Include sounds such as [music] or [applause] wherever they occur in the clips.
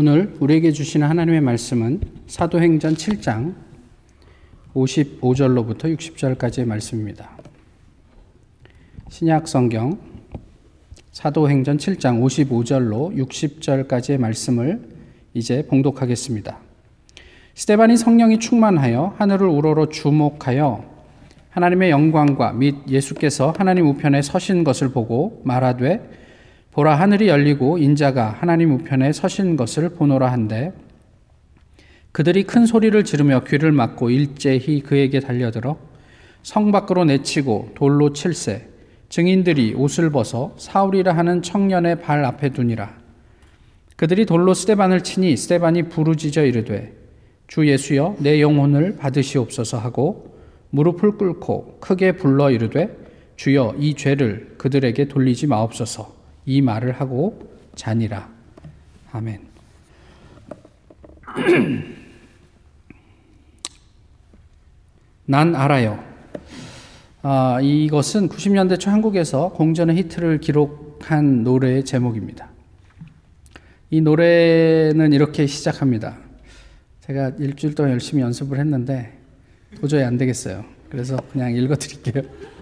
오늘 우리에게 주시는 하나님의 말씀은 사도행전 7장 55절로부터 60절까지의 말씀입니다. 신약 성경 사도행전 7장 55절로 60절까지의 말씀을 이제 봉독하겠습니다. 스테반이 성령이 충만하여 하늘을 우러러 주목하여 하나님의 영광과 및 예수께서 하나님 우편에 서신 것을 보고 말하되 보라 하늘이 열리고 인자가 하나님 우편에 서신 것을 보노라 한데 그들이 큰 소리를 지르며 귀를 막고 일제히 그에게 달려들어 성 밖으로 내치고 돌로 칠세 증인들이 옷을 벗어 사울이라 하는 청년의 발 앞에 두니라. 그들이 돌로 스테반을 치니 스테반이 부르짖어 이르되 주 예수여 내 영혼을 받으시옵소서 하고 무릎을 꿇고 크게 불러 이르되 주여 이 죄를 그들에게 돌리지 마옵소서 이 말을 하고 자니라. 아멘. [clears throat] 난 알아요. 아, 이것은 90년대 초 한국에서 공전의 히트를 기록한 노래의 제목입니다. 이 노래는 이렇게 시작합니다. 제가 일주일 동안 열심히 연습을 했는데 도저히 안 되겠어요. 그래서 그냥 읽어 드릴게요. [laughs]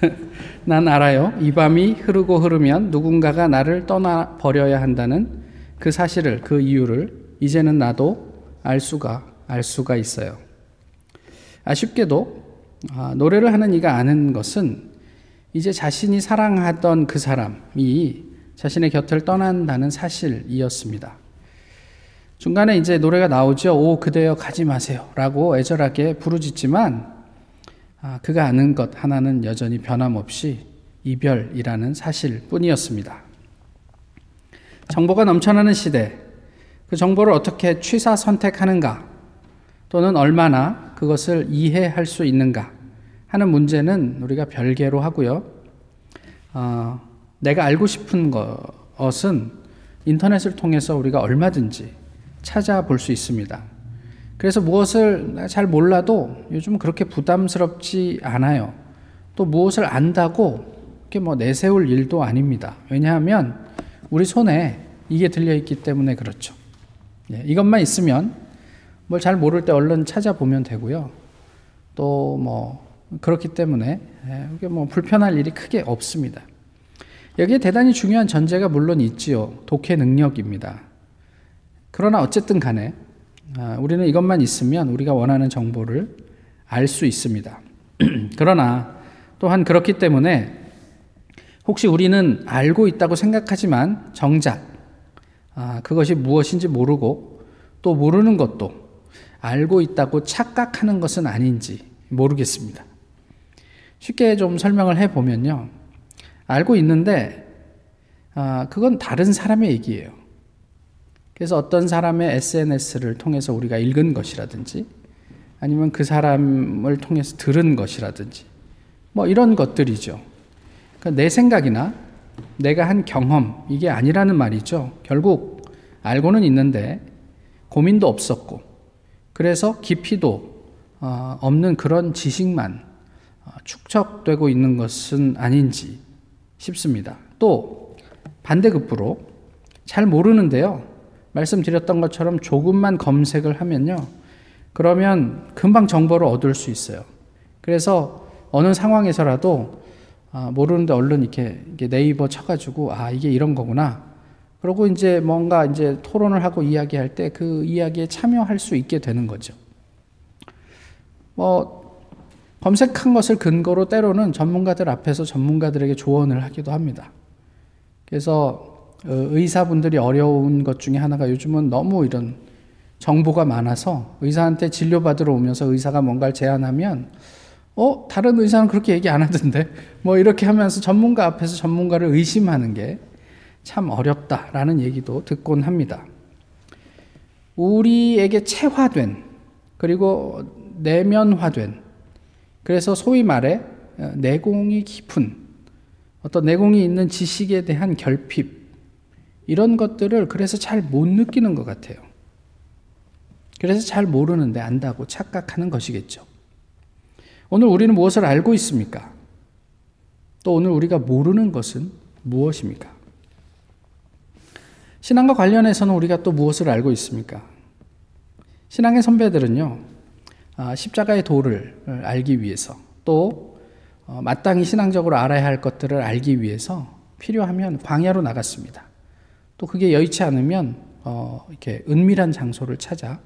[laughs] 난 알아요. 이 밤이 흐르고 흐르면 누군가가 나를 떠나 버려야 한다는 그 사실을, 그 이유를 이제는 나도 알 수가, 알 수가 있어요. 아쉽게도 아, 노래를 하는 이가 아는 것은 이제 자신이 사랑하던 그 사람이 자신의 곁을 떠난다는 사실이었습니다. 중간에 이제 노래가 나오죠. 오, 그대여 가지 마세요. 라고 애절하게 부르짖지만 아, 그가 아는 것 하나는 여전히 변함없이 이별이라는 사실 뿐이었습니다. 정보가 넘쳐나는 시대, 그 정보를 어떻게 취사 선택하는가, 또는 얼마나 그것을 이해할 수 있는가 하는 문제는 우리가 별개로 하고요. 어, 내가 알고 싶은 것은 인터넷을 통해서 우리가 얼마든지 찾아볼 수 있습니다. 그래서 무엇을 잘 몰라도 요즘 그렇게 부담스럽지 않아요. 또 무엇을 안다고 이렇게 뭐 내세울 일도 아닙니다. 왜냐하면 우리 손에 이게 들려 있기 때문에 그렇죠. 예, 이것만 있으면 뭘 잘 모를 때 얼른 찾아보면 되고요. 또 뭐 그렇기 때문에 예, 이게 뭐 불편할 일이 크게 없습니다. 여기에 대단히 중요한 전제가 물론 있지요. 독해 능력입니다. 그러나 어쨌든 간에 아, 우리는 이것만 있으면 우리가 원하는 정보를 알 수 있습니다. [clears throat] 그러나 또한 그렇기 때문에 혹시 우리는 알고 있다고 생각하지만 정작 아, 그것이 무엇인지 모르고 또 모르는 것도 알고 있다고 착각하는 것은 아닌지 모르겠습니다. 쉽게 좀 설명을 해 보면요. 알고 있는데 아, 그건 다른 사람의 얘기예요. 그래서 어떤 사람의 SNS를 통해서 우리가 읽은 것이라든지 아니면 그 사람을 통해서 들은 것이라든지 뭐 이런 것들이죠. 그러니까 내 생각이나 내가 한 경험 이게 아니라는 말이죠. 결국 알고는 있는데 고민도 없었고 그래서 깊이도 어, 없는 그런 지식만 어, 축적되고 있는 것은 아닌지 싶습니다. 또 반대급부로 잘 모르는데요. 말씀드렸던 것처럼 조금만 검색을 하면요. 그러면 금방 정보를 얻을 수 있어요. 그래서 어느 상황에서라도 아, 모르는데 얼른 이렇게, 네이버 쳐가지고 아 이게 이런 거구나. 그리고 이제 뭔가 이제 토론을 하고 이야기할 때 그 이야기에 참여할 수 있게 되는 거죠. 뭐 검색한 것을 근거로 때로는 전문가들 앞에서 전문가들에게 조언을 하기도 합니다. 그래서 어, 의사분들이 어려운 것 중에 하나가 요즘은 너무 이런 정보가 많아서 의사한테 진료받으러 오면서 의사가 뭔가를 제안하면 어 다른 의사는 그렇게 얘기 안 하던데 뭐 이렇게 하면서 전문가 앞에서 전문가를 의심하는 게 참 어렵다라는 얘기도 듣곤 합니다. 우리에게 체화된 그리고 내면화된 그래서 소위 말해 어, 내공이 깊은 어떤 내공이 있는 지식에 대한 결핍 이런 것들을 그래서 잘 못 느끼는 것 같아요. 그래서 잘 모르는데 안다고 착각하는 것이겠죠. 오늘 우리는 무엇을 알고 있습니까? 또 오늘 우리가 모르는 것은 무엇입니까? 신앙과 관련해서는 우리가 또 무엇을 알고 있습니까? 신앙의 선배들은요, 아, 십자가의 도를 알기 위해서 또 어, 마땅히 신앙적으로 알아야 할 것들을 알기 위해서 필요하면 광야로 나갔습니다. 또 그게 여의치 않으면 어, 이렇게 은밀한 장소를 찾아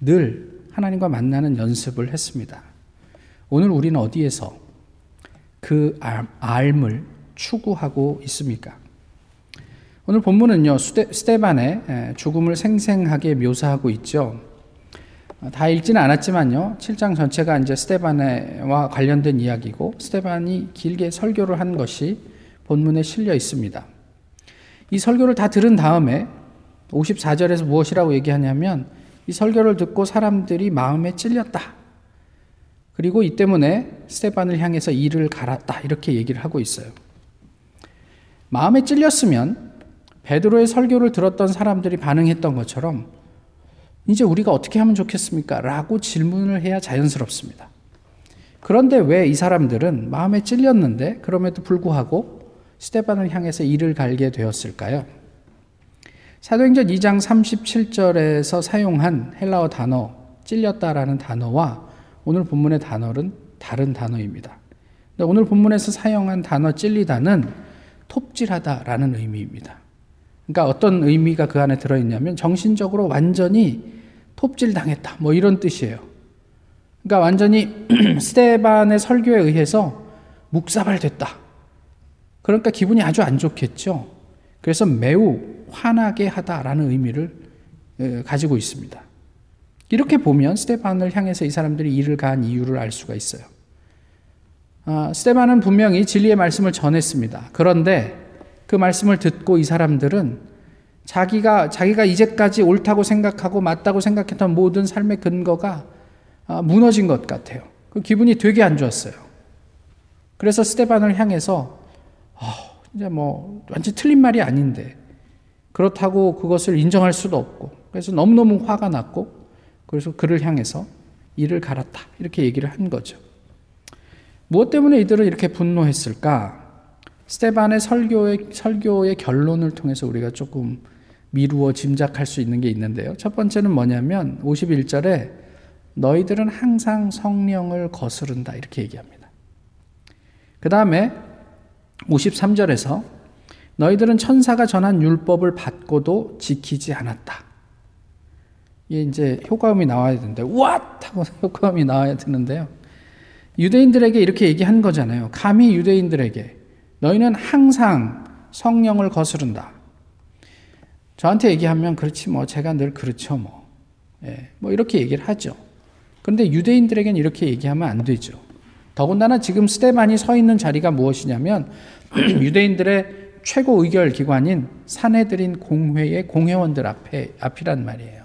늘 하나님과 만나는 연습을 했습니다. 오늘 우리는 어디에서 그 알을 추구하고 있습니까? 오늘 본문은요, 스테반의 죽음을 생생하게 묘사하고 있죠. 다 읽지는 않았지만요, 7장 전체가 이제 스테반과 관련된 이야기고, 스테반이 길게 설교를 한 것이 본문에 실려 있습니다. 이 설교를 다 들은 다음에 54절에서 무엇이라고 얘기하냐면, 이 설교를 듣고 사람들이 마음에 찔렸다. 그리고 이 때문에 스테반을 향해서 이를 갈았다. 이렇게 얘기를 하고 있어요. 마음에 찔렸으면 베드로의 설교를 들었던 사람들이 반응했던 것처럼 이제 우리가 어떻게 하면 좋겠습니까? 라고 질문을 해야 자연스럽습니다. 그런데 왜 이 사람들은 마음에 찔렸는데 그럼에도 불구하고 스테반을 향해서 이를 갈게 되었을까요? 사도행전 2장 37절에서 사용한 헬라어 단어 찔렸다라는 단어와 오늘 본문의 단어는 다른 단어입니다. 오늘 본문에서 사용한 단어 찔리다는 톱질하다라는 의미입니다. 그러니까 어떤 의미가 그 안에 들어있냐면 정신적으로 완전히 톱질 당했다. 뭐 이런 뜻이에요. 그러니까 완전히 [clears throat] 스테반의 설교에 의해서 묵사발됐다. 그러니까 기분이 아주 안 좋겠죠. 그래서 매우 화나게 하다라는 의미를 가지고 있습니다. 이렇게 보면 스테반을 향해서 이 사람들이 일을 가한 이유를 알 수가 있어요. 아, 스테반은 분명히 진리의 말씀을 전했습니다. 그런데 그 말씀을 듣고 이 사람들은 자기가 자기가 이제까지 옳다고 생각하고 맞다고 생각했던 모든 삶의 근거가 아, 무너진 것 같아요. 그 기분이 되게 안 좋았어요. 그래서 스테반을 향해서 어, 이제 뭐 완전 틀린 말이 아닌데 그렇다고 그것을 인정할 수도 없고 그래서 너무너무 화가 났고 그래서 그를 향해서 이를 갈았다 이렇게 얘기를 한 거죠. 무엇 때문에 이들은 이렇게 분노했을까? 스테반의 설교의 설교의 결론을 통해서 우리가 조금 미루어 짐작할 수 있는 게 있는데요. 첫 번째는 뭐냐면 51절에 너희들은 항상 성령을 거스른다 이렇게 얘기합니다. 그 다음에 53절에서 너희들은 천사가 전한 율법을 받고도 지키지 않았다. 이게 이제 효과음이 나와야 되는데, what! 하고 [laughs] 효과음이 나와야 되는데요. 유대인들에게 이렇게 얘기한 거잖아요. 감히 유대인들에게 너희는 항상 성령을 거스른다. 저한테 얘기하면 그렇지 뭐 제가 늘 그렇죠 뭐. 예, 뭐 이렇게 얘기를 하죠. 그런데 유대인들에게는 이렇게 얘기하면 안 되죠. 더군다나 지금 스테반이 서 있는 자리가 무엇이냐면 [clears throat] 유대인들의 최고 의결 기관인 사내들인 공회의 공회원들 앞에 앞이란 말이에요.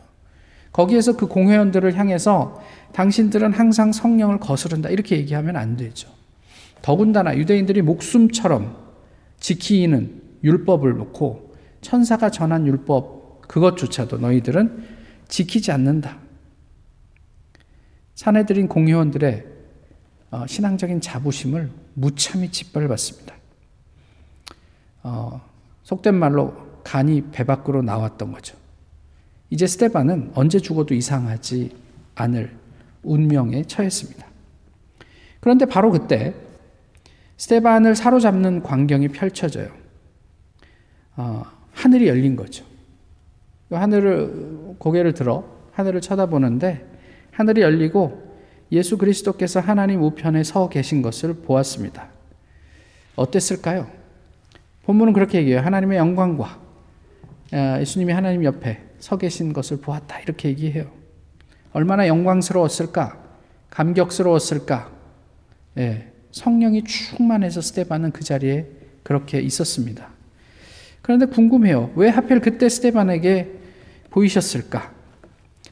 거기에서 그 공회원들을 향해서 당신들은 항상 성령을 거스른다 이렇게 얘기하면 안 되죠. 더군다나 유대인들이 목숨처럼 지키는 율법을 놓고 천사가 전한 율법 그것조차도 너희들은 지키지 않는다. 사내들인 공회원들의 어, 신앙적인 자부심을 무참히 짓밟았습니다. 어, 속된 말로 간이 배 밖으로 나왔던 거죠. 이제 스테반은 언제 죽어도 이상하지 않을 운명에 처했습니다. 그런데 바로 그때 스테반을 사로잡는 광경이 펼쳐져요. 어, 하늘이 열린 거죠. 하늘을 고개를 들어 하늘을 쳐다보는데 하늘이 열리고 예수 그리스도께서 하나님 우편에 서 계신 것을 보았습니다. 어땠을까요? 본문은 그렇게 얘기해요. 하나님의 영광과 어, 예수님이 하나님 옆에 서 계신 것을 보았다. 이렇게 얘기해요. 얼마나 영광스러웠을까? 감격스러웠을까? 예, 성령이 충만해서 스테반은 그 자리에 그렇게 있었습니다. 그런데 궁금해요. 왜 하필 그때 스테반에게 보이셨을까?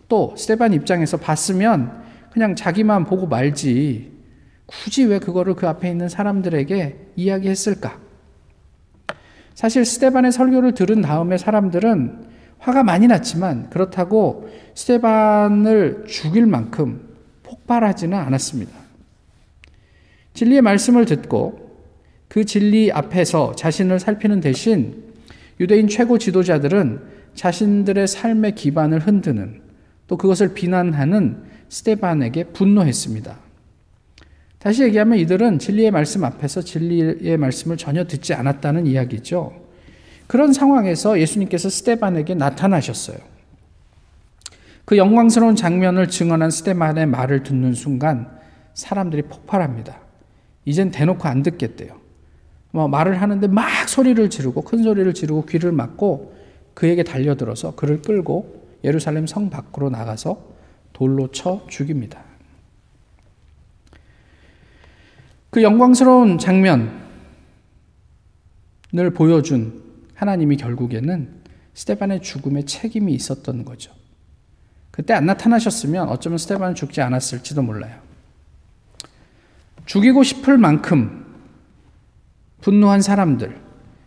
또 스테반 입장에서 봤으면 그냥 자기만 보고 말지 굳이 왜 그거를 그 앞에 있는 사람들에게 이야기했을까? 사실 스테반의 설교를 들은 다음에 사람들은 화가 많이 났지만 그렇다고 스테반을 죽일 만큼 폭발하지는 않았습니다. 진리의 말씀을 듣고 그 진리 앞에서 자신을 살피는 대신 유대인 최고 지도자들은 자신들의 삶의 기반을 흔드는 또 그것을 비난하는 스테반에게 분노했습니다. 다시 얘기하면 이들은 진리의 말씀 앞에서 진리의 말씀을 전혀 듣지 않았다는 이야기죠. 그런 상황에서 예수님께서 스테반에게 나타나셨어요. 그 영광스러운 장면을 증언한 스테반의 말을 듣는 순간 사람들이 폭발합니다. 이젠 대놓고 안 듣겠대요. 뭐 말을 하는데 막 소리를 지르고 큰 소리를 지르고 귀를 막고 그에게 달려들어서 그를 끌고 예루살렘 성 밖으로 나가서 돌로 쳐 죽입니다. 그 영광스러운 장면을 보여준 하나님이 결국에는 스테반의 죽음에 책임이 있었던 거죠. 그때 안 나타나셨으면 어쩌면 스테반은 죽지 않았을지도 몰라요. 죽이고 싶을 만큼 분노한 사람들,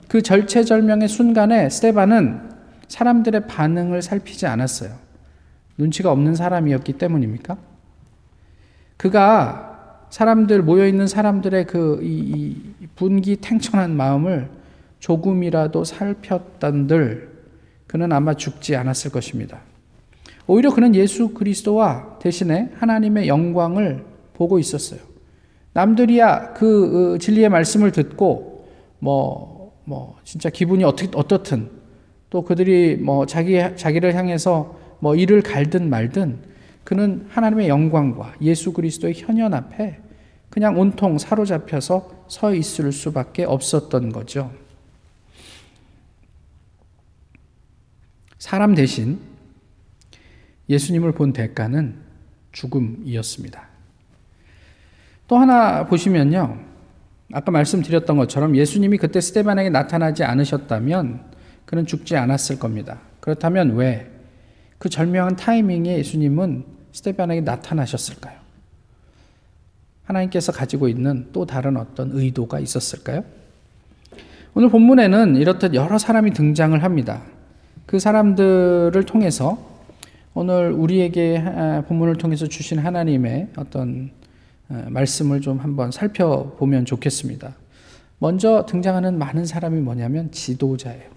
그 절체절명의 순간에 스테반은 사람들의 반응을 살피지 않았어요. 눈치가 없는 사람이었기 때문입니까? 그가 사람들 모여 있는 사람들의 그 이, 이 분기 탱천한 마음을 조금이라도 살폈던들 그는 아마 죽지 않았을 것입니다. 오히려 그는 예수 그리스도와 대신에 하나님의 영광을 보고 있었어요. 남들이야 그 어, 진리의 말씀을 듣고 뭐, 뭐, 진짜 기분이 어떻게, 어떻든 또 그들이 뭐 자기, 자기를 향해서 뭐 이를 갈든 말든 그는 하나님의 영광과 예수 그리스도의 현현 앞에 그냥 온통 사로잡혀서 서 있을 수밖에 없었던 거죠. 사람 대신 예수님을 본 대가는 죽음이었습니다. 또 하나 보시면요. 아까 말씀드렸던 것처럼 예수님이 그때 스테반에게 나타나지 않으셨다면 그는 죽지 않았을 겁니다. 그렇다면 왜 그 절묘한 타이밍에 예수님은 스테반에게 나타나셨을까요? 하나님께서 가지고 있는 또 다른 어떤 의도가 있었을까요? 오늘 본문에는 이렇듯 여러 사람이 등장을 합니다. 그 사람들을 통해서 오늘 우리에게 본문을 통해서 주신 하나님의 어떤 말씀을 좀 한번 살펴보면 좋겠습니다. 먼저 등장하는 많은 사람이 뭐냐면 지도자예요.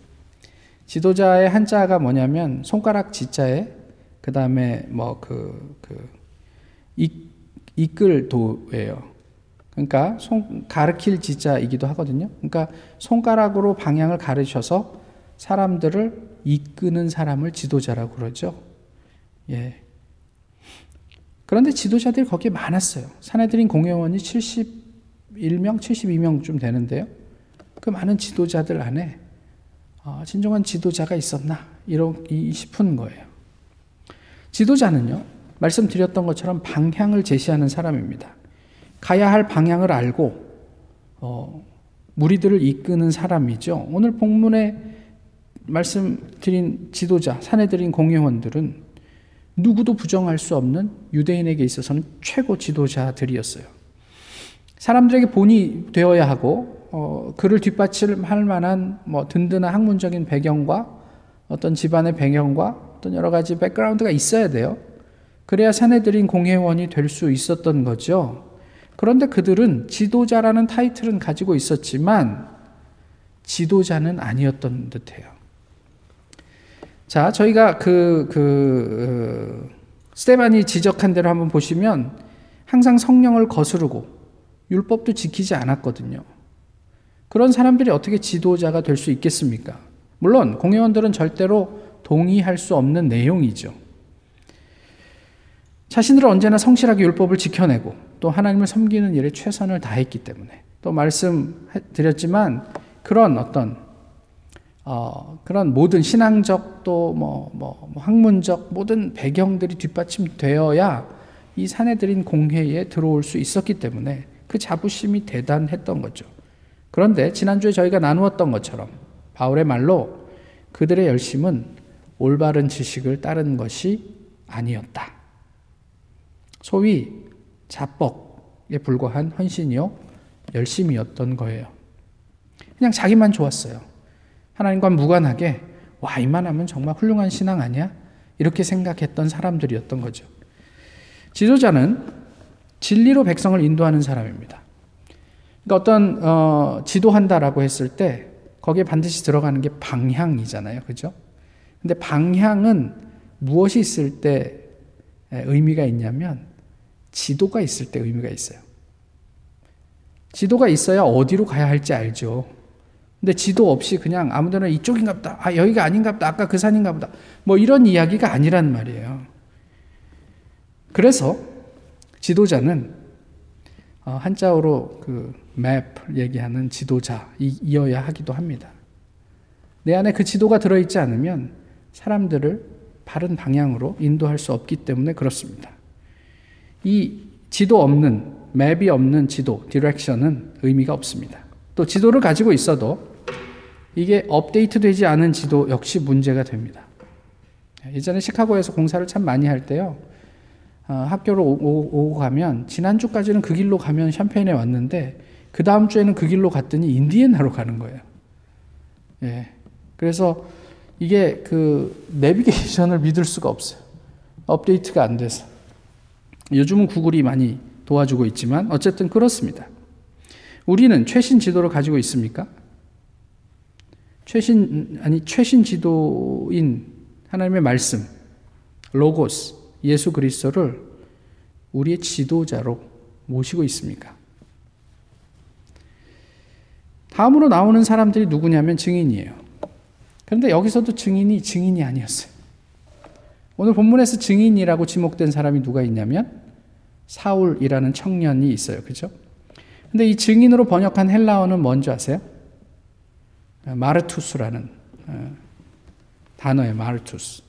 지도자의 한자가 뭐냐면 손가락 지자에 그 다음에 뭐 그, 그, 이, 이끌도예요. 그러니까 손, 가르칠 지자이기도 하거든요. 그러니까 손가락으로 방향을 가르쳐서 사람들을 이끄는 사람을 지도자라고 그러죠. 예. 그런데 지도자들이 거기에 많았어요. 사내들인 공회원이 71명, 72명쯤 되는데요. 그 많은 지도자들 안에 어, 진정한 지도자가 있었나? 이런 싶은 거예요. 지도자는요, 말씀드렸던 것처럼 방향을 제시하는 사람입니다. 가야 할 방향을 알고 어, 무리들을 이끄는 사람이죠. 오늘 본문에 말씀드린 지도자, 사내들인 공회원들은 누구도 부정할 수 없는 유대인에게 있어서는 최고 지도자들이었어요. 사람들에게 본이 되어야 하고 어, 그를 뒷받침할 만한 뭐 든든한 학문적인 배경과 어떤 집안의 배경과 어떤 여러 가지 백그라운드가 있어야 돼요. 그래야 사내들인 공회원이 될 수 있었던 거죠. 그런데 그들은 지도자라는 타이틀은 가지고 있었지만 지도자는 아니었던 듯해요. 자, 저희가 그, 그, 어, 스테반이 지적한 대로 한번 보시면 항상 성령을 거스르고 율법도 지키지 않았거든요. 그런 사람들이 어떻게 지도자가 될 수 있겠습니까? 물론 공회원들은 절대로 동의할 수 없는 내용이죠. 자신들은 언제나 성실하게 율법을 지켜내고 또 하나님을 섬기는 일에 최선을 다했기 때문에 또 말씀드렸지만 그런 어떤 어, 그런 모든 신앙적 또뭐 뭐, 뭐 학문적 모든 배경들이 뒷받침되어야 이 사내들인 공회에 들어올 수 있었기 때문에 그 자부심이 대단했던 거죠. 그런데 지난주에 저희가 나누었던 것처럼 바울의 말로 그들의 열심은 올바른 지식을 따른 것이 아니었다. 소위 자뻑에 불과한 헌신이요, 열심이었던 거예요. 그냥 자기만 좋았어요. 하나님과 무관하게, 와, 이만하면 정말 훌륭한 신앙 아니야? 이렇게 생각했던 사람들이었던 거죠. 지도자는 진리로 백성을 인도하는 사람입니다. 그러니까 어떤, 어, 지도한다라고 했을 때, 거기에 반드시 들어가는 게 방향이잖아요. 그죠? 근데 방향은 무엇이 있을 때 의미가 있냐면 지도가 있을 때 의미가 있어요. 지도가 있어야 어디로 가야 할지 알죠. 근데 지도 없이 그냥 아무데나 이쪽인가 보다. 아, 여기가 아닌가 보다. 아까 그 산인가 보다. 뭐 이런 이야기가 아니란 말이에요. 그래서 지도자는 어, 한자어로 그 맵 얘기하는 지도자이어야 하기도 합니다. 내 안에 그 지도가 들어있지 않으면 사람들을 바른 방향으로 인도할 수 없기 때문에 그렇습니다. 이 지도 없는, 맵이 없는 지도, 디렉션은 의미가 없습니다. 또 지도를 가지고 있어도 이게 업데이트 되지 않은 지도 역시 문제가 됩니다. 예전에 시카고에서 공사를 참 많이 할 때요. 어, 학교로 오고 가면 지난주까지는 그 길로 가면 샴페인에 왔는데 그 다음 주에는 그 길로 갔더니 인디애나로 가는 거예요. 예. 그래서 이게 그 내비게이션을 믿을 수가 없어요. 업데이트가 안 돼서. 요즘은 구글이 많이 도와주고 있지만 어쨌든 그렇습니다. 우리는 최신 지도를 가지고 있습니까? 최신 아니 최신 지도인 하나님의 말씀 로고스 예수 그리스도를 우리의 지도자로 모시고 있습니까? 다음으로 나오는 사람들이 누구냐면 증인이에요. 그런데 여기서도 증인이 증인이 아니었어요. 오늘 본문에서 증인이라고 지목된 사람이 누가 있냐면 사울이라는 청년이 있어요. 그죠? 근데 이 증인으로 번역한 헬라어는 뭔지 아세요? 마르투스라는 어, 단어예요. 마르투스.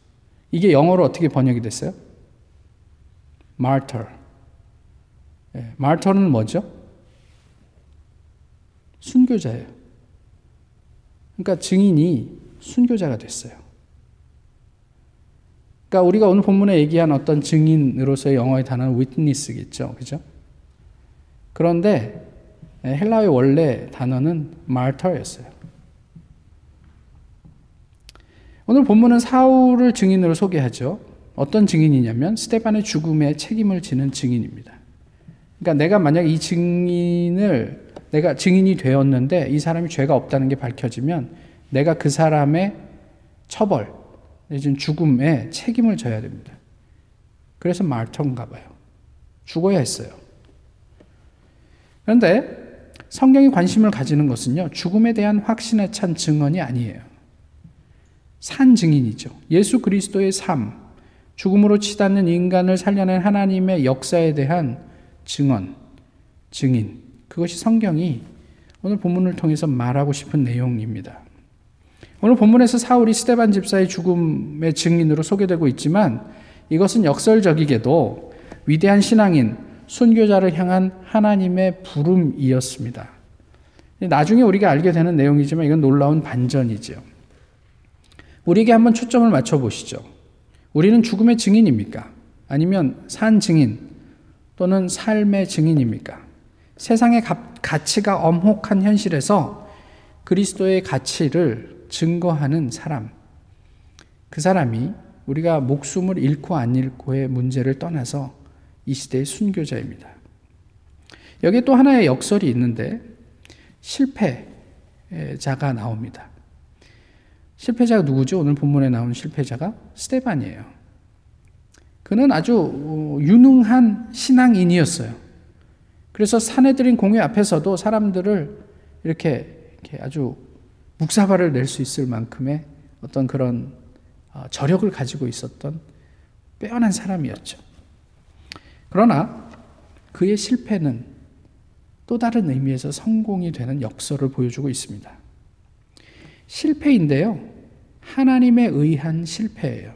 이게 영어로 어떻게 번역이 됐어요? martyr. 예, martyr는 뭐죠? 순교자예요. 그러니까 증인이 순교자가 됐어요. 그러니까 우리가 오늘 본문에 얘기한 어떤 증인으로서의 영어의 단어는 witness겠죠. 그죠? 그런데 헬라의 원래 단어는 martyr였어요. 오늘 본문은 사울을 증인으로 소개하죠. 어떤 증인이냐면 스테반의 죽음에 책임을 지는 증인입니다. 그러니까 내가 만약 이 증인을 내가 증인이 되었는데 이 사람이 죄가 없다는 게 밝혀지면 내가 그 사람의 처벌, 내지는 죽음에 책임을 져야 됩니다. 그래서 말턴가 봐요. 죽어야 했어요. 그런데 성경이 관심을 가지는 것은요, 죽음에 대한 확신에 찬 증언이 아니에요. 산 증인이죠. 예수 그리스도의 삶, 죽음으로 치닫는 인간을 살려낸 하나님의 역사에 대한 증언, 증인. 그것이 성경이 오늘 본문을 통해서 말하고 싶은 내용입니다. 오늘 본문에서 사울이 스테반 집사의 죽음의 증인으로 소개되고 있지만 이것은 역설적이게도 위대한 신앙인, 순교자를 향한 하나님의 부름이었습니다. 나중에 우리가 알게 되는 내용이지만 이건 놀라운 반전이죠. 우리에게 한번 초점을 맞춰 보시죠. 우리는 죽음의 증인입니까? 아니면 산 증인 또는 삶의 증인입니까? 세상의 가치가 엄혹한 현실에서 그리스도의 가치를 증거하는 사람. 그 사람이 우리가 목숨을 잃고 안 잃고의 문제를 떠나서 이 시대의 순교자입니다. 여기에 또 하나의 역설이 있는데 실패자가 나옵니다. 실패자가 누구죠? 오늘 본문에 나온 실패자가 스테반이에요. 그는 아주 어, 유능한 신앙인이었어요. 그래서 사내들인 공회 앞에서도 사람들을 이렇게, 이렇게 아주 묵사발을 낼 수 있을 만큼의 어떤 그런 어, 저력을 가지고 있었던 빼어난 사람이었죠. 그러나 그의 실패는 또 다른 의미에서 성공이 되는 역설을 보여주고 있습니다. 실패인데요. 하나님에 의한 실패예요.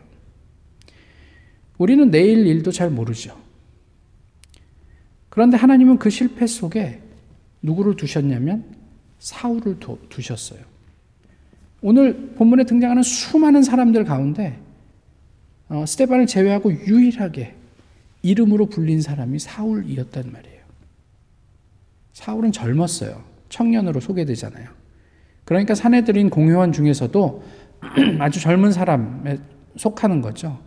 우리는 내일 일도 잘 모르죠. 그런데 하나님은 그 실패 속에 누구를 두셨냐면 사울을 두셨어요. 오늘 본문에 등장하는 수많은 사람들 가운데 어, 스테반을 제외하고 유일하게 이름으로 불린 사람이 사울이었단 말이에요. 사울은 젊었어요. 청년으로 소개되잖아요. 그러니까 사내들인 공회원 중에서도 [clears throat] 아주 젊은 사람에 속하는 거죠.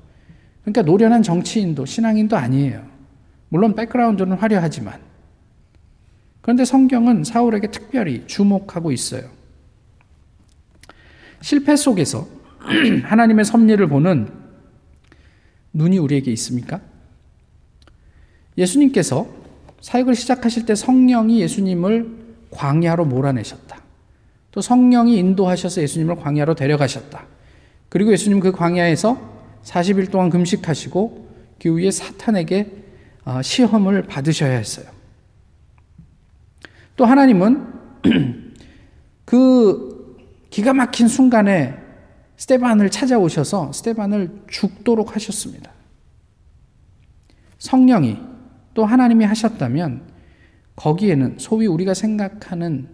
그러니까 노련한 정치인도 신앙인도 아니에요. 물론 백그라운드는 화려하지만. 그런데 성경은 사울에게 특별히 주목하고 있어요. 실패 속에서 [clears throat] 하나님의 섭리를 보는 눈이 우리에게 있습니까? 예수님께서 사역을 시작하실 때 성령이 예수님을 광야로 몰아내셨다. 또 성령이 인도하셔서 예수님을 광야로 데려가셨다. 그리고 예수님 그 광야에서 40일 동안 금식하시고 그 후에 사탄에게 어, 시험을 받으셔야 했어요. 또 하나님은 [clears throat] 그 기가 막힌 순간에 스테반을 찾아오셔서 스테반을 죽도록 하셨습니다. 성령이 또 하나님이 하셨다면 거기에는 소위 우리가 생각하는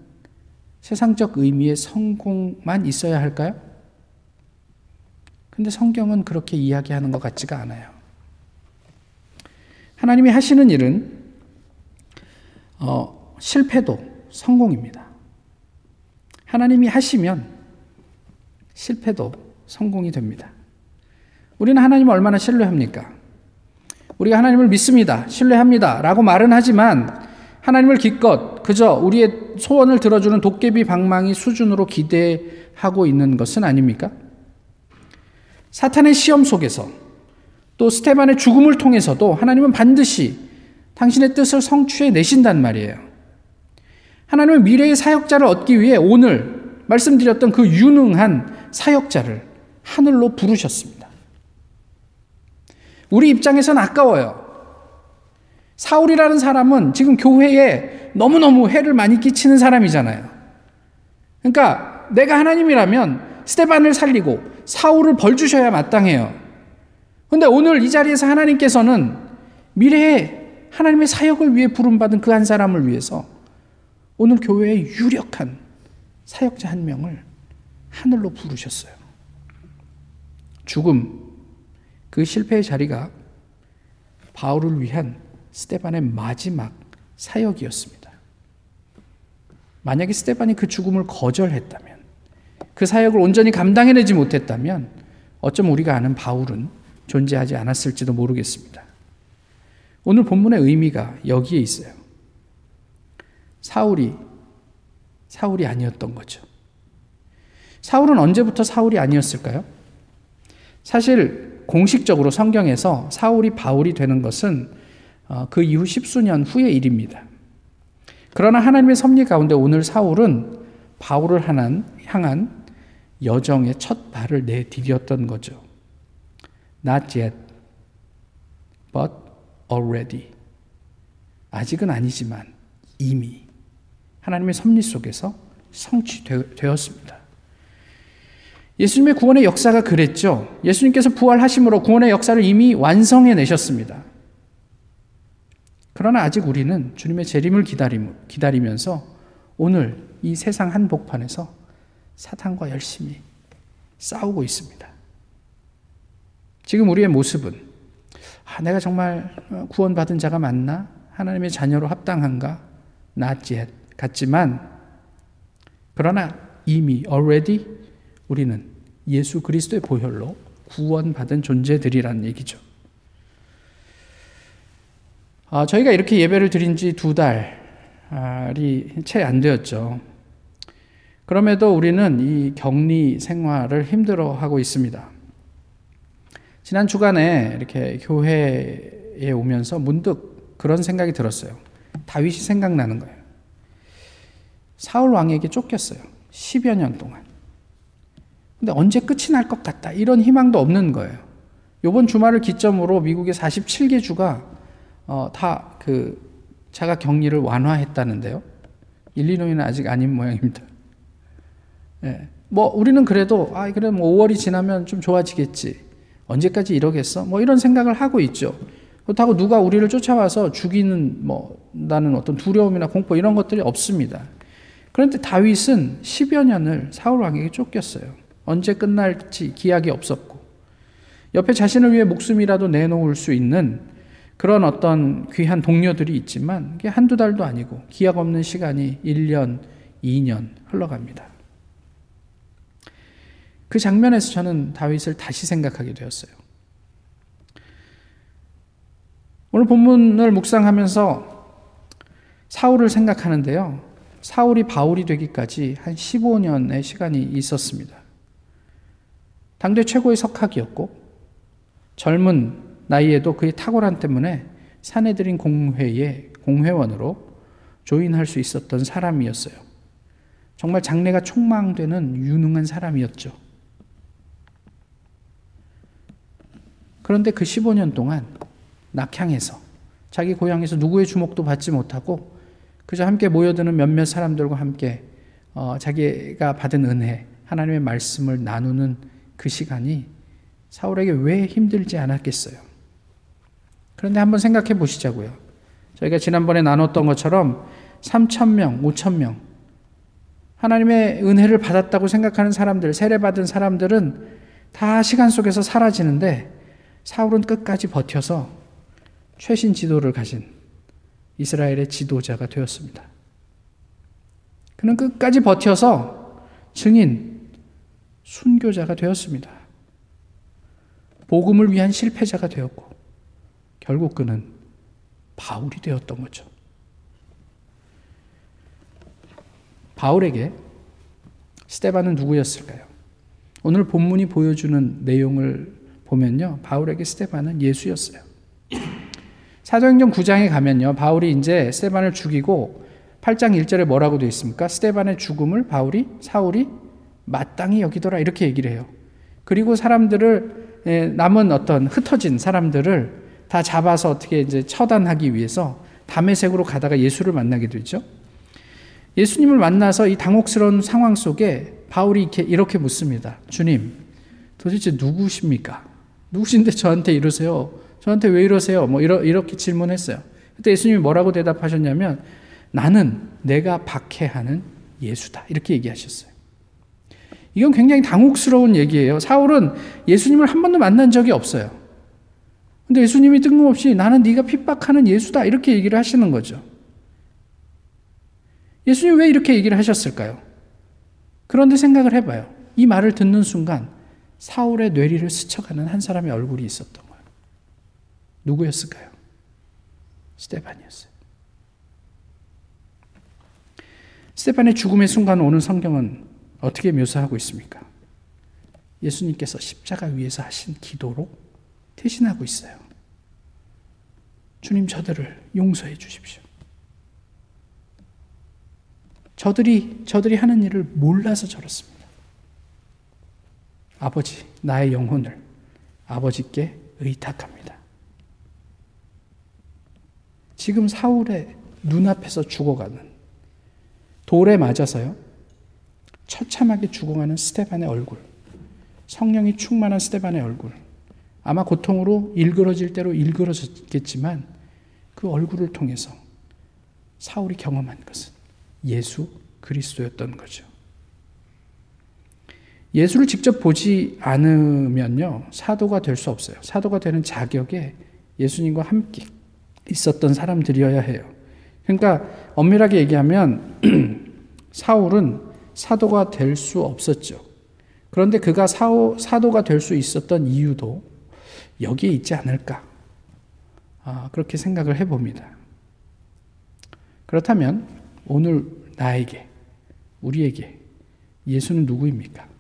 세상적 의미의 성공만 있어야 할까요? 근데 성경은 그렇게 이야기하는 것 같지가 않아요. 하나님이 하시는 일은 어, 실패도 성공입니다. 하나님이 하시면 실패도 성공이 됩니다. 우리는 하나님을 얼마나 신뢰합니까? 우리가 하나님을 믿습니다. 신뢰합니다. 라고 말은 하지만 하나님을 기껏 그저 우리의 소원을 들어주는 도깨비 방망이 수준으로 기대하고 있는 것은 아닙니까? 사탄의 시험 속에서 또 스테반의 죽음을 통해서도 하나님은 반드시 당신의 뜻을 성취해 내신단 말이에요. 하나님은 미래의 사역자를 얻기 위해 오늘 말씀드렸던 그 유능한 사역자를 하늘로 부르셨습니다. 우리 입장에서는 아까워요. 사울이라는 사람은 지금 교회에 너무너무 해를 많이 끼치는 사람이잖아요. 그러니까 내가 하나님이라면 스테반을 살리고 사울을 벌 주셔야 마땅해요. 근데 오늘 이 자리에서 하나님께서는 미래에 하나님의 사역을 위해 부름받은 그 한 사람을 위해서 오늘 교회에 유력한 사역자 한 명을 하늘로 부르셨어요. 죽음, 그 실패의 자리가 바울을 위한 스테반의 마지막 사역이었습니다. 만약에 스테반이 그 죽음을 거절했다면, 그 사역을 온전히 감당해내지 못했다면, 어쩜 우리가 아는 바울은 존재하지 않았을지도 모르겠습니다. 오늘 본문의 의미가 여기에 있어요. 사울이, 사울이 아니었던 거죠. 사울은 언제부터 사울이 아니었을까요? 사실 공식적으로 성경에서 사울이 바울이 되는 것은 어, 그 이후 십수년 후의 일입니다. 그러나 하나님의 섭리 가운데 오늘 사울은 바울을 향한 여정의 첫 발을 내디뎠던 거죠. Not yet, but already. 아직은 아니지만 이미 하나님의 섭리 속에서 성취되었습니다. 예수님의 구원의 역사가 그랬죠. 예수님께서 부활하심으로 구원의 역사를 이미 완성해 내셨습니다. 그러나 아직 우리는 주님의 재림을 기다리면서 오늘 이 세상 한복판에서 사탄과 열심히 싸우고 있습니다. 지금 우리의 모습은 아, 내가 정말 구원받은 자가 맞나? 하나님의 자녀로 합당한가? yet 같지만 그러나 이미 already 우리는 예수 그리스도의 보혈로 구원받은 존재들이라는 얘기죠. 아, 저희가 이렇게 예배를 드린 지 두 달이 채 안 되었죠. 그럼에도 우리는 이 격리 생활을 힘들어하고 있습니다. 지난 주간에 이렇게 교회에 오면서 문득 그런 생각이 들었어요. 다윗이 생각나는 거예요. 사울 왕에게 쫓겼어요. 10여 년 동안. 근데 언제 끝이 날 것 같다. 이런 희망도 없는 거예요. 요번 주말을 기점으로 미국의 47개 주가 어, 다그 자가 격리를 완화했다는데요. 일리노이는 아직 아닌 모양입니다. 예. 뭐 우리는 그래도 아 그래 뭐 5월이 지나면 좀 좋아지겠지. 언제까지 이러겠어? 뭐 이런 생각을 하고 있죠. 그렇다고 누가 우리를 쫓아와서 죽이는 뭐 나는 어떤 두려움이나 공포 이런 것들이 없습니다. 그런데 다윗은 10여 년을 사울 왕에게 쫓겼어요. 언제 끝날지 기약이 없었고 옆에 자신을 위해 목숨이라도 내놓을 수 있는 그런 어떤 귀한 동료들이 있지만 이게 한두 달도 아니고 기약 없는 시간이 1년, 2년 흘러갑니다. 그 장면에서 저는 다윗을 다시 생각하게 되었어요. 오늘 본문을 묵상하면서 사울을 생각하는데요. 사울이 바울이 되기까지 한 15년의 시간이 있었습니다. 당대 최고의 석학이었고 젊은 나이에도 그의 탁월함 때문에 사내들인 공회의 공회원으로 조인할 수 있었던 사람이었어요. 정말 장래가 촉망되는 유능한 사람이었죠. 그런데 그 15년 동안 낙향에서 자기 고향에서 누구의 주목도 받지 못하고 그저 함께 모여드는 몇몇 사람들과 함께 어, 자기가 받은 은혜, 하나님의 말씀을 나누는 그 시간이 사울에게 왜 힘들지 않았겠어요? 그런데 한번 생각해 보시자고요. 저희가 지난번에 나눴던 것처럼 3천명, 5천명, 하나님의 은혜를 받았다고 생각하는 사람들, 세례받은 사람들은 다 시간 속에서 사라지는데 사울은 끝까지 버텨서 최신 지도를 가진 이스라엘의 지도자가 되었습니다. 그는 끝까지 버텨서 증인, 순교자가 되었습니다. 복음을 위한 실패자가 되었고, 결국 그는 바울이 되었던 거죠. 바울에게 스테반은 누구였을까요? 오늘 본문이 보여주는 내용을 보면요. 바울에게 스테반은 예수였어요. 사도행전 9장에 가면요. 바울이 이제 스테반을 죽이고 8장 1절에 뭐라고 되어 있습니까? 스테반의 죽음을 바울이 사울이 마땅히 여기더라 이렇게 얘기를 해요. 그리고 사람들을 남은 어떤 흩어진 사람들을 다 잡아서 어떻게 이제 처단하기 위해서 담에색으로 가다가 예수를 만나게 되죠. 예수님을 만나서 이 당혹스러운 상황 속에 바울이 이렇게 묻습니다. 주님, 도대체 누구십니까? 누구신데 저한테 이러세요? 저한테 왜 이러세요? 뭐 이러, 이렇게 질문했어요. 그때 예수님이 뭐라고 대답하셨냐면 나는 내가 박해하는 예수다. 이렇게 얘기하셨어요. 이건 굉장히 당혹스러운 얘기예요. 사울은 예수님을 한 번도 만난 적이 없어요. 근데 예수님이 뜬금없이 나는 네가 핍박하는 예수다. 이렇게 얘기를 하시는 거죠. 예수님 왜 이렇게 얘기를 하셨을까요? 그런데 생각을 해봐요. 이 말을 듣는 순간 사울의 뇌리를 스쳐가는 한 사람의 얼굴이 있었던 거예요. 누구였을까요? 스테반이었어요. 스테반의 죽음의 순간 오는 성경은 어떻게 묘사하고 있습니까? 예수님께서 십자가 위에서 하신 기도로 대신하고 있어요. 주님 저들을 용서해 주십시오. 저들이 저들이 하는 일을 몰라서 저렇습니다. 아버지, 나의 영혼을 아버지께 의탁합니다. 지금 사울의 눈앞에서 죽어가는 돌에 맞아서요. 처참하게 죽어가는 스테반의 얼굴. 성령이 충만한 스테반의 얼굴. 아마 고통으로 일그러질 대로 일그러졌겠지만 그 얼굴을 통해서 사울이 경험한 것은 예수 그리스도였던 거죠. 예수를 직접 보지 않으면요, 사도가 될 수 없어요. 사도가 되는 자격에 예수님과 함께 있었던 사람들이어야 해요. 그러니까 엄밀하게 얘기하면 [clears throat] 사울은 사도가 될 수 없었죠. 그런데 그가 사오, 사도가 될 수 있었던 이유도 여기에 있지 않을까. 아, 그렇게 생각을 해봅니다. 그렇다면 오늘 나에게, 우리에게 예수는 누구입니까?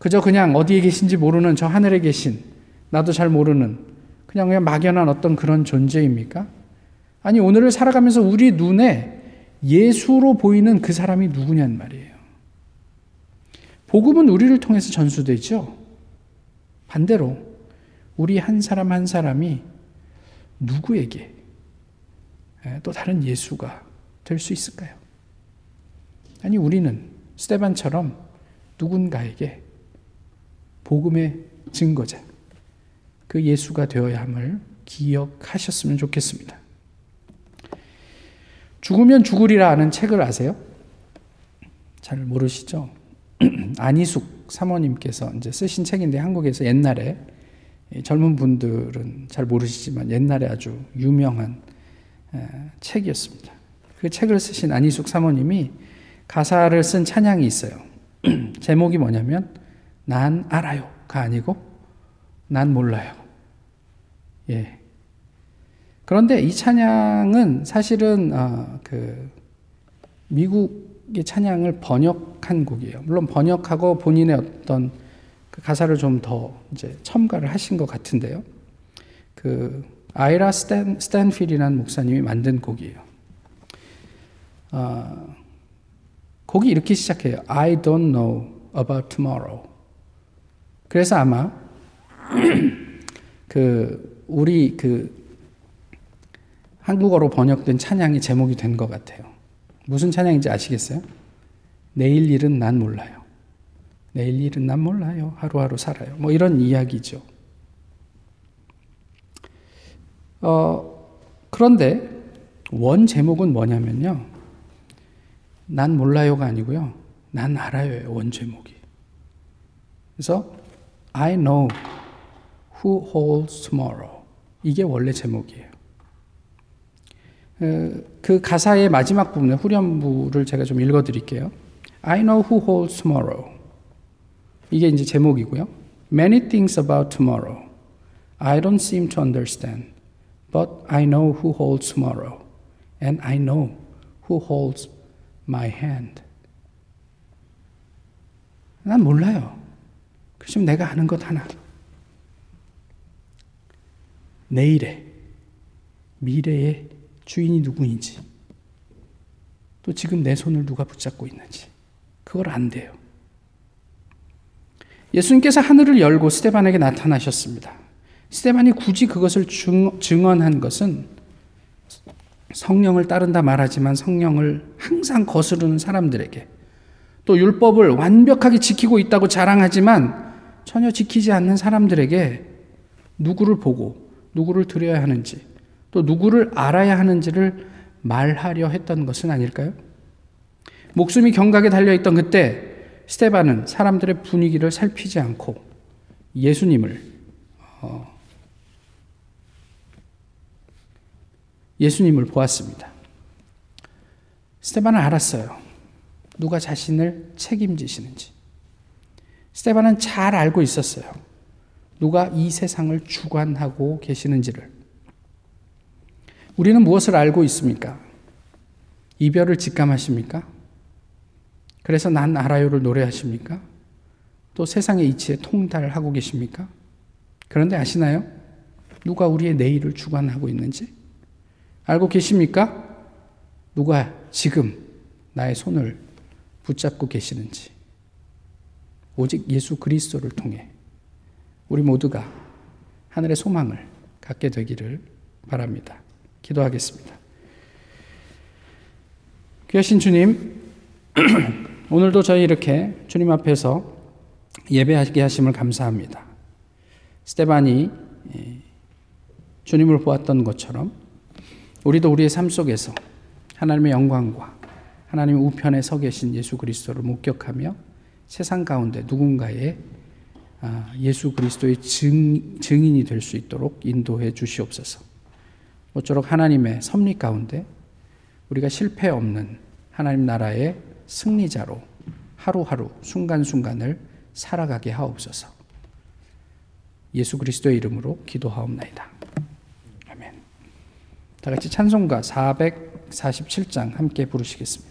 그저 그냥 어디에 계신지 모르는 저 하늘에 계신 나도 잘 모르는 그냥 그냥 막연한 어떤 그런 존재입니까? 아니 오늘을 살아가면서 우리 눈에 예수로 보이는 그 사람이 누구냔 말이에요. 복음은 우리를 통해서 전수되죠. 반대로 우리 한 사람 한 사람이 누구에게 또 다른 예수가 될 수 있을까요? 아니 우리는 스테반처럼 누군가에게 복음의 증거자, 그 예수가 되어야 함을 기억하셨으면 좋겠습니다. 죽으면 죽으리라 하는 책을 아세요? 잘 모르시죠? [clears throat] 안희숙 사모님께서 이제 쓰신 책인데 한국에서 옛날에 젊은 분들은 잘 모르시지만 옛날에 아주 유명한 책이었습니다. 그 책을 쓰신 안희숙 사모님이 가사를 쓴 찬양이 있어요. [clears throat] 제목이 뭐냐면 난 알아요가 아니고 난 몰라요. 예. 그런데 이 찬양은 사실은 어, 그 미국의 찬양을 번역한 곡이에요. 물론 번역하고 본인의 어떤 그 가사를 좀 더 이제 첨가를 하신 것 같은데요. 그 아이라 스탠 스탠필이라는 목사님이 만든 곡이에요. 아, 곡이 이렇게 시작해요. I don't know about tomorrow. 그래서 아마 [clears throat] 그 우리 그 한국어로 번역된 찬양이 제목이 된 것 같아요. 무슨 찬양인지 아시겠어요? 내일 일은 난 몰라요. 내일 일은 난 몰라요. 하루하루 살아요. 뭐 이런 이야기죠. 어, 그런데 원 제목은 뭐냐면요. 난 몰라요가 아니고요. 난 알아요의 원 제목이. 그래서 I know who holds tomorrow. 이게 원래 제목이에요. 그 가사의 마지막 부분에 후렴부를 제가 좀 읽어 드릴게요. I know who holds tomorrow. 이게 이제 제목이고요. Many things about tomorrow. I don't seem to understand. But I know who holds tomorrow. And I know who holds my hand. 난 몰라요. 그렇지만 내가 아는 것 하나. 내일의, 미래의 주인이 누구인지, 또 지금 내 손을 누가 붙잡고 있는지, 그걸 안 돼요. 예수님께서 하늘을 열고 스테반에게 나타나셨습니다. 스테반이 굳이 그것을 증언한 것은 성령을 따른다 말하지만 성령을 항상 거스르는 사람들에게 또 율법을 완벽하게 지키고 있다고 자랑하지만 전혀 지키지 않는 사람들에게 누구를 보고 누구를 드려야 하는지 또 누구를 알아야 하는지를 말하려 했던 것은 아닐까요? 목숨이 경각에 달려 있던 그때 스테반은 사람들의 분위기를 살피지 않고 예수님을 어, 예수님을 보았습니다. 스테반은 알았어요. 누가 자신을 책임지시는지. 스테반은 잘 알고 있었어요. 누가 이 세상을 주관하고 계시는지를. 우리는 무엇을 알고 있습니까? 이별을 직감하십니까? 그래서 난 알아요를 노래하십니까? 또 세상의 이치에 통달하고 계십니까? 그런데 아시나요? 누가 우리의 내일을 주관하고 있는지? 알고 계십니까? 누가 지금 나의 손을 붙잡고 계시는지. 오직 예수 그리스도를 통해 우리 모두가 하늘의 소망을 갖게 되기를 바랍니다. 기도하겠습니다. 귀하신 주님, [clears throat] 오늘도 저희 이렇게 주님 앞에서 예배하게 하심을 감사합니다. 스테반이 예, 주님을 보았던 것처럼 우리도 우리의 삶 속에서 하나님의 영광과 하나님의 우편에 서 계신 예수 그리스도를 목격하며 세상 가운데 누군가의 아, 예수 그리스도의 증, 증인이 될 수 있도록 인도해 주시옵소서. 모쪼록 하나님의 섭리 가운데 우리가 실패 없는 하나님 나라의 승리자로 하루하루 순간순간을 살아가게 하옵소서. 예수 그리스도의 이름으로 기도하옵나이다. 아멘. 다 같이 찬송가 447장 함께 부르시겠습니다.